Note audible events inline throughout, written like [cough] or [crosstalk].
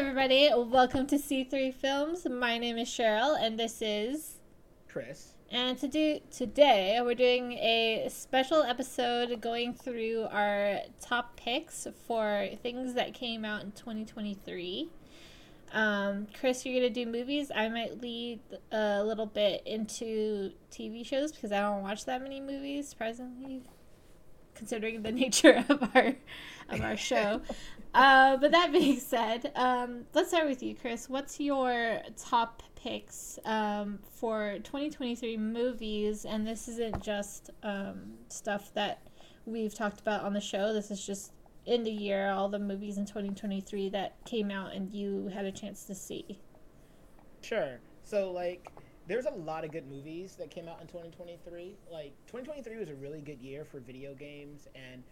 everybody. Welcome to C3 Films. My name is Cheryl, and this is Chris. And to do today, we're doing a special episode going through our top picks for things that came out in 2023. Um, Chris, you're gonna do movies. I might lead a little bit into TV shows because I don't watch that many movies, surprisingly, considering the [laughs] nature of our of our show. [laughs] uh, but that being [laughs] said, um, let's start with you, Chris. What's your top picks um, for 2023 movies? And this isn't just um, stuff that we've talked about on the show. This is just in the year, all the movies in 2023 that came out and you had a chance to see. Sure. So, like, there's a lot of good movies that came out in 2023. Like, 2023 was a really good year for video games, and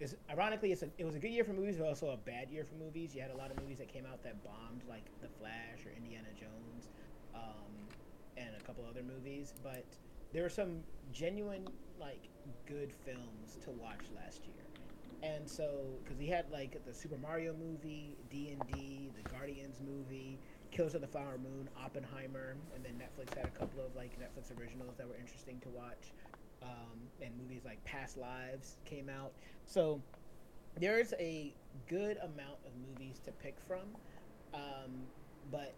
it's, ironically, it's a, it was a good year for movies, but also a bad year for movies. You had a lot of movies that came out that bombed, like The Flash or Indiana Jones, um, and a couple other movies. But there were some genuine, like, good films to watch last year and so because he had like the Super Mario movie, D and D, the Guardians movie, Killers of the Flower Moon, Oppenheimer, and then Netflix had a couple of like Netflix originals that were interesting to watch, um, and movies like Past Lives came out. So there's a good amount of movies to pick from, um, but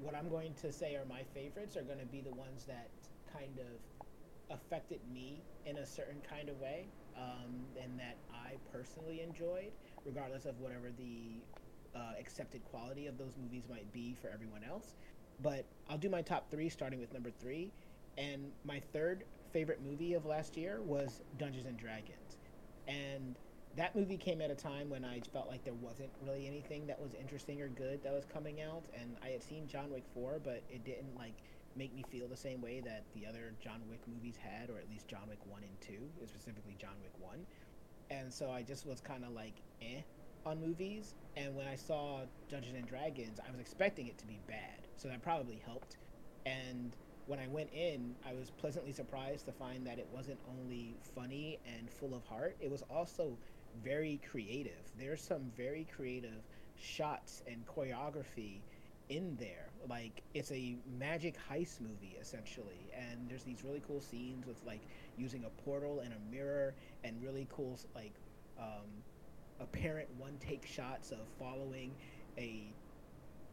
what I'm going to say are my favorites are going to be the ones that kind of affected me in a certain kind of way um, and that I personally enjoyed, regardless of whatever the uh, accepted quality of those movies might be for everyone else. But I'll do my top three, starting with number three. And my third favorite movie of last year was Dungeons and Dragons. And that movie came at a time when I felt like there wasn't really anything that was interesting or good that was coming out. And I had seen John Wick 4, but it didn't like make me feel the same way that the other John Wick movies had, or at least John Wick 1 and 2, specifically John Wick 1. And so I just was kind of like, eh, on movies. And when I saw Dungeons and Dragons, I was expecting it to be bad. So that probably helped. And when I went in, I was pleasantly surprised to find that it wasn't only funny and full of heart, it was also very creative. There's some very creative shots and choreography in there like it's a magic heist movie essentially and there's these really cool scenes with like using a portal and a mirror and really cool like um, apparent one take shots of following a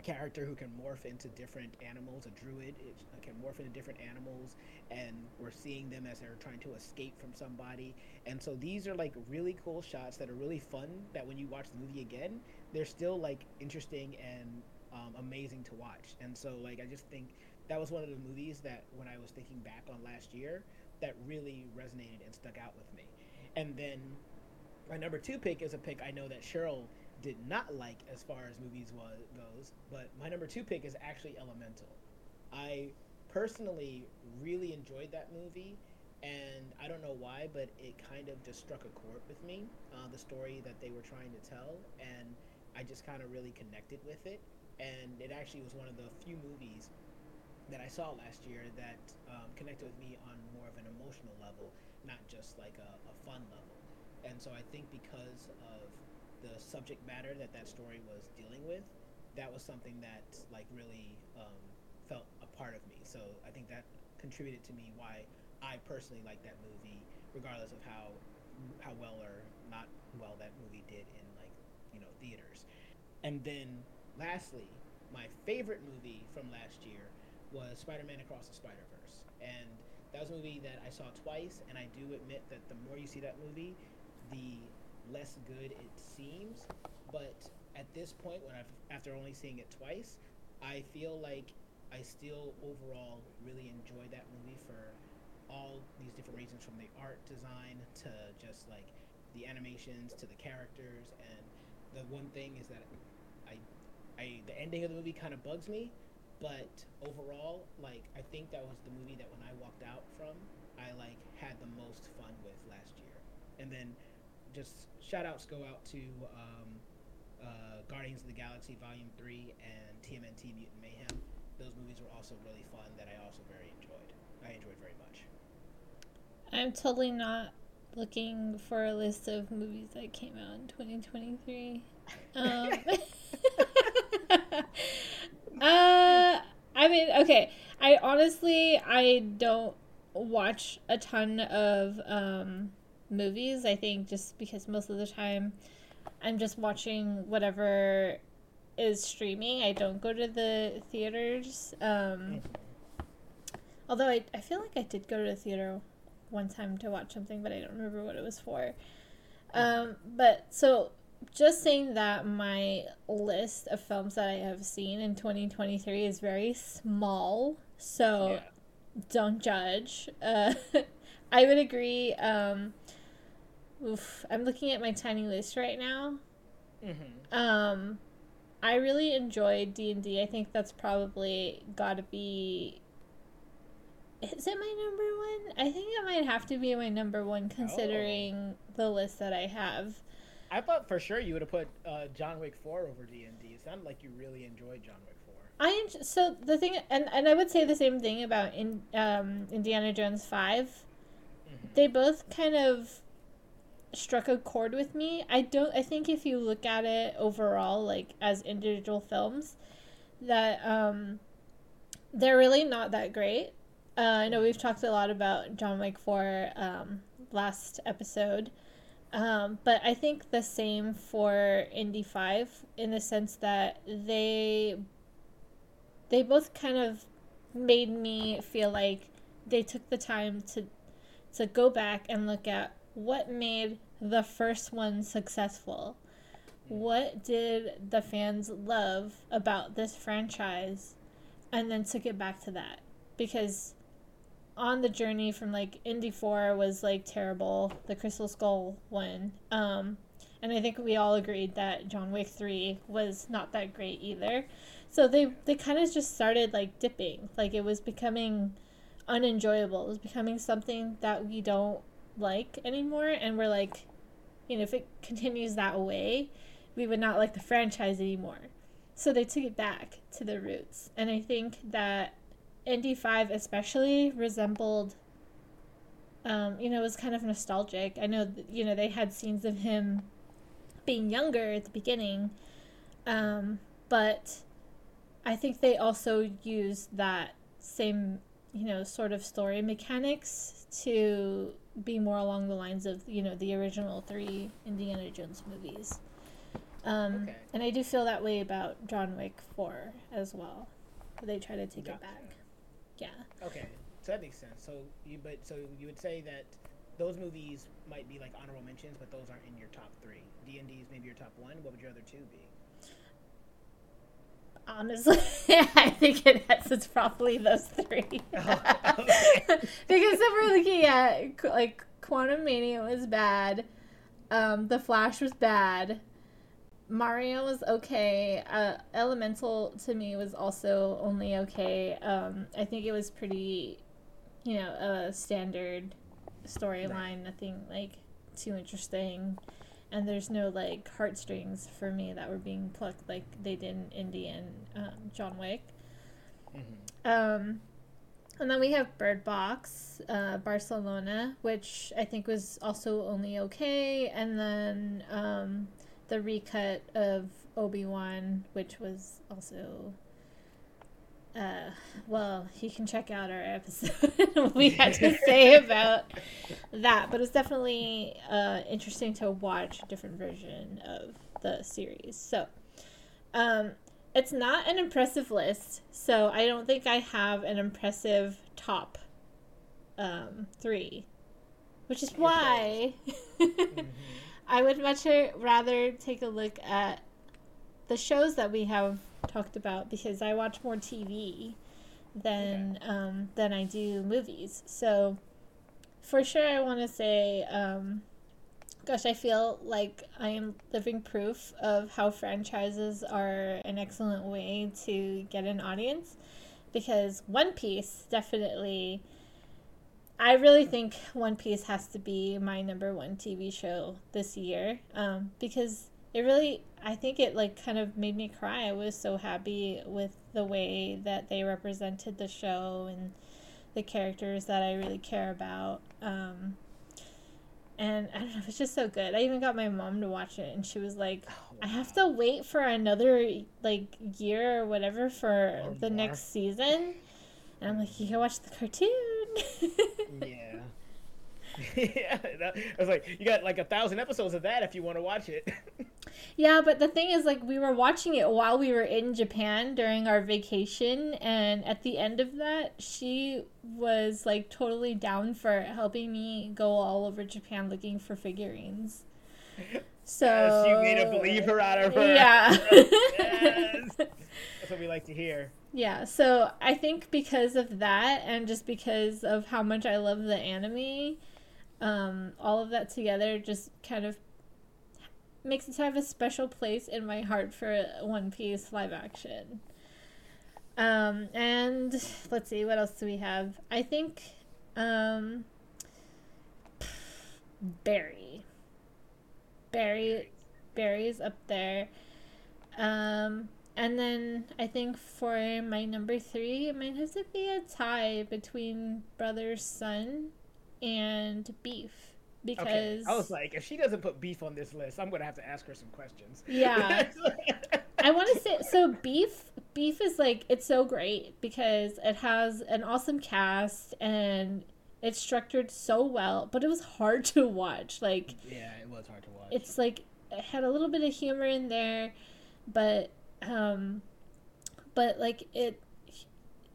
character who can morph into different animals a druid uh, can morph into different animals and we're seeing them as they're trying to escape from somebody and so these are like really cool shots that are really fun that when you watch the movie again they're still like interesting and um, amazing to watch. And so, like, I just think that was one of the movies that when I was thinking back on last year, that really resonated and stuck out with me. And then my number two pick is a pick I know that Cheryl did not like as far as movies was, goes, but my number two pick is actually Elemental. I personally really enjoyed that movie, and I don't know why, but it kind of just struck a chord with me, uh, the story that they were trying to tell, and I just kind of really connected with it and it actually was one of the few movies that I saw last year that um, connected with me on more of an emotional level, not just like a, a, fun level. And so I think because of the subject matter that that story was dealing with, that was something that like really um, felt a part of me. So I think that contributed to me why I personally like that movie, regardless of how how well or not well that movie did in like you know theaters. And then lastly, my favorite movie from last year was Spider-Man Across the Spider-Verse, and that was a movie that I saw twice. And I do admit that the more you see that movie, the less good it seems. But at this point, when I've after only seeing it twice, I feel like I still overall really enjoy that movie for all these different reasons, from the art design to just like the animations to the characters. And the one thing is that I I the ending of the movie kind of bugs me, but overall, like I think that was the movie that when I walked out from, I like had the most fun with last year. And then, just shout outs go out to um, uh, Guardians of the Galaxy Volume 3 and TMNT Mutant Mayhem. Those movies were also really fun that I also very enjoyed. I enjoyed very much. I'm totally not looking for a list of movies that came out in 2023. [laughs] Um, [laughs] uh, I mean, okay. I honestly, I don't watch a ton of um, movies. I think just because most of the time I'm just watching whatever is streaming. I don't go to the theaters. Um, although I, I feel like I did go to the theater one time to watch something, but I don't remember what it was for. Um, but so just saying that my list of films that I have seen in 2023 is very small. So Yeah. don't judge. Uh, [laughs] I would agree. Um, oof, I'm looking at my tiny list right now. Mm-hmm. Um, I really enjoyed D and I think that's probably got to be. Is it my number one? I think it might have to be my number one, considering the list that I have. I thought for sure you would have put uh, John Wick 4 over D&D. It sounded like you really enjoyed John Wick 4. I en- so the thing, and and I would say the same thing about in um, Indiana Jones 5 Mhm. They both kind of struck a chord with me. I don't. I think if you look at it overall, like as individual films, that um, they're really not that great. Uh, I know we've talked a lot about John Wick 4 um, last episode. Um, but I think the same for Indy 5 in the sense that they they both kind of made me feel like they took the time to to go back and look at what made the first one successful. What did the fans love about this franchise? And then took it back to that. Because on the journey from like Indy 4 was like terrible, the Crystal Skull one. Um, and I think we all agreed that John Wick 3 was not that great either. So they they kind of just started like dipping. Like it was becoming unenjoyable. It was becoming something that we don't like anymore and we're like you know if it continues that way, we would not like the franchise anymore. So they took it back to the roots. And I think that Indy 5 especially resembled um, you know, it was kind of nostalgic. I know, you know, they had scenes of him being younger at the beginning, um, but I think they also used that same, you know, sort of story mechanics to be more along the lines of, you know, the original three Indiana Jones movies. Um, Okay. And I do feel that way about John Wick 4 as well. They try to take Gotcha. it back. Yeah. Okay, so that makes sense. So you but so you would say that those movies might be like honorable mentions, but those aren't in your top three. D and D is maybe your top one. What would your other two be? Honestly, [laughs] I think it has, it's probably those three. Oh, [laughs] [laughs] because if we're looking at like Quantumania was bad, um, The Flash was bad, Mario was okay. Uh, Elemental to me was also only okay. Um, I think it was pretty, you know, a standard storyline. Nothing like too interesting, and there's no like heartstrings for me that were being plucked like they did in Indy and um, John Wick. Mhm. Um, and then we have Bird Box, uh, Barcelona, which I think was also only okay. And then um, the recut of Obi Wan, which was also. Uh, well, you can check out our episode. [laughs] we had to say about that, but it's definitely uh, interesting to watch a different version of the series. So, um, it's not an impressive list, so I don't think I have an impressive top um, three, which is why Mhm. [laughs] I would much rather take a look at the shows that we have talked about because I watch more TV than um, than I do movies. So for sure, I want to say, um, gosh, I feel like I am living proof of how franchises are an excellent way to get an audience because One Piece definitely. I really think One Piece has to be my number one TV show this year um, because it really, I think it like kind of made me cry. I was so happy with the way that they represented the show and the characters that I really care about. Um, and I don't know, it's just so good. I even got my mom to watch it, and she was like, Oh, I have to wait for another like year or whatever for Or the more. next season. And I'm like, you can watch the cartoon. yeah. [laughs] [laughs] yeah, I was like, you got like a thousand episodes of that if you want to watch it. [laughs] yeah, but the thing is, like, we were watching it while we were in Japan during our vacation, and at the end of that, she was like totally down for helping me go all over Japan looking for figurines. So yes, you made a believer out of her. Yeah. [laughs] yes. That's what we like to hear. Yeah, so I think because of that, and just because of how much I love the anime, um, all of that together just kind of makes it have a special place in my heart for One Piece live action. Um, and let's see, what else do we have? I think um, Barry. Barry, Barry's up there. Um, and then I think for my number three, it might have to be a tie between Brother Sun and Beef. Because okay. I was like, if she doesn't put beef on this list, I'm gonna have to ask her some questions. Yeah. [laughs] I want to say so. Beef, beef is like it's so great because it has an awesome cast and it's structured so well, but it was hard to watch. Like yeah, it was hard to watch. It's like it had a little bit of humor in there, but um, but like it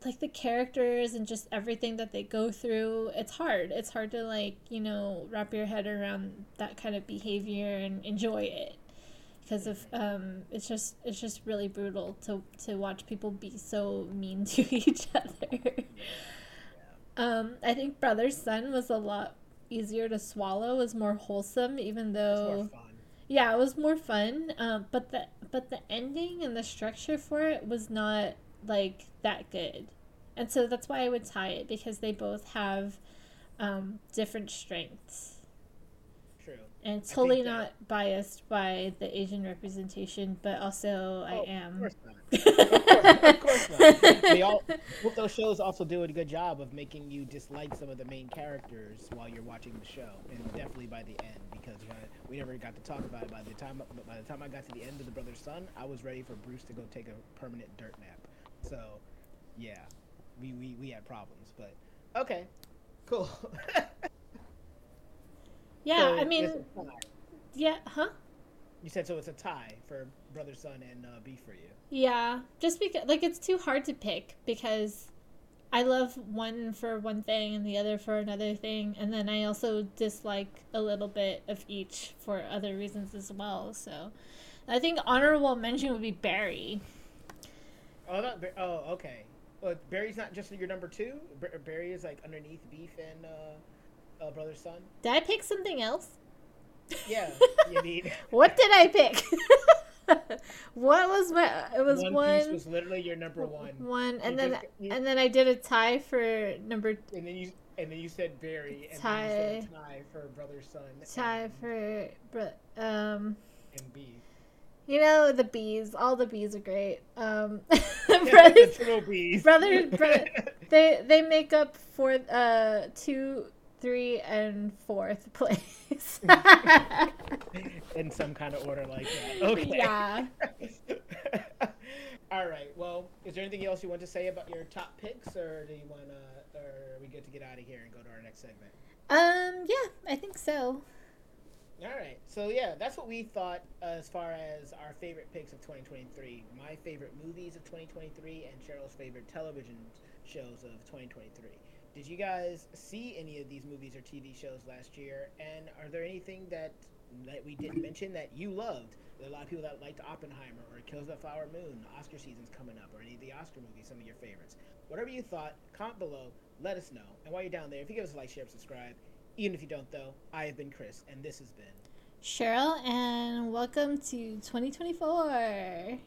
like the characters and just everything that they go through it's hard. It's hard to like you know wrap your head around that kind of behavior and enjoy it. Because of um it's just it's just really brutal to to watch people be so mean [laughs] to each other. Um i think Brother Sun was a lot easier to swallow was more wholesome even though yeah it was more fun um but the but the ending and the structure for it was not like that good. And so that's why I would tie it because they both have um, different strengths. True. And totally not that... biased by the Asian representation, but also oh, I am. [laughs] Of course not. of course, not. They all, both those shows also do a good job of making you dislike some of the main characters while you're watching the show, and definitely by the end because we never got to talk about it. By the time, by the time I got to the end of the brother's Sun, I was ready for Bruce to go take a permanent dirt nap. So, yeah, we we, we had problems, but okay, cool. [laughs] yeah, so I mean, yeah, huh? You said so. It's a tie for Brother Sun, and uh, Beef for you. Yeah, just because like it's too hard to pick because I love one for one thing and the other for another thing, and then I also dislike a little bit of each for other reasons as well. So, I think honorable mention would be Barry. Oh, not, oh, okay. But Barry's not just your number two. Barry is like underneath Beef and uh, uh, Brother Sun. Did I pick something else? Yeah, [laughs] you need. what did I pick? [laughs] what was my? It was one. One Piece was literally your number one. One, and you then just, you, and then I did a tie for number. And then you and then you said Barry, and tie, then you said tie for Brother Sun. Tie and, for bro, um. And Beef. You know the bees. All the bees are great. Um, [laughs] brothers, bees. brother, [laughs] they they make up for uh two, three, and fourth [laughs] place. In some kind of order like that. Okay. Yeah. All right. Well, is there anything else you want to say about your top picks, or do you want to, or are we good to get out of here and go to our next segment? Um. Yeah, I think so. All right. So yeah, that's what we thought as far as our favorite picks of 2023. My favorite movies of 2023 and Cheryl's favorite television shows of 2023. Did you guys see any of these movies or TV shows last year? And are there anything that that we didn't mention that you loved? There are a lot of people that liked Oppenheimer or Kills the Flower Moon. Oscar season's coming up, or any of the Oscar movies, some of your favorites. Whatever you thought, comment below. Let us know. And while you're down there, if you give us a like, share, subscribe, even if you don't, though, I have been Chris, and this has been Cheryl, and welcome to 2024.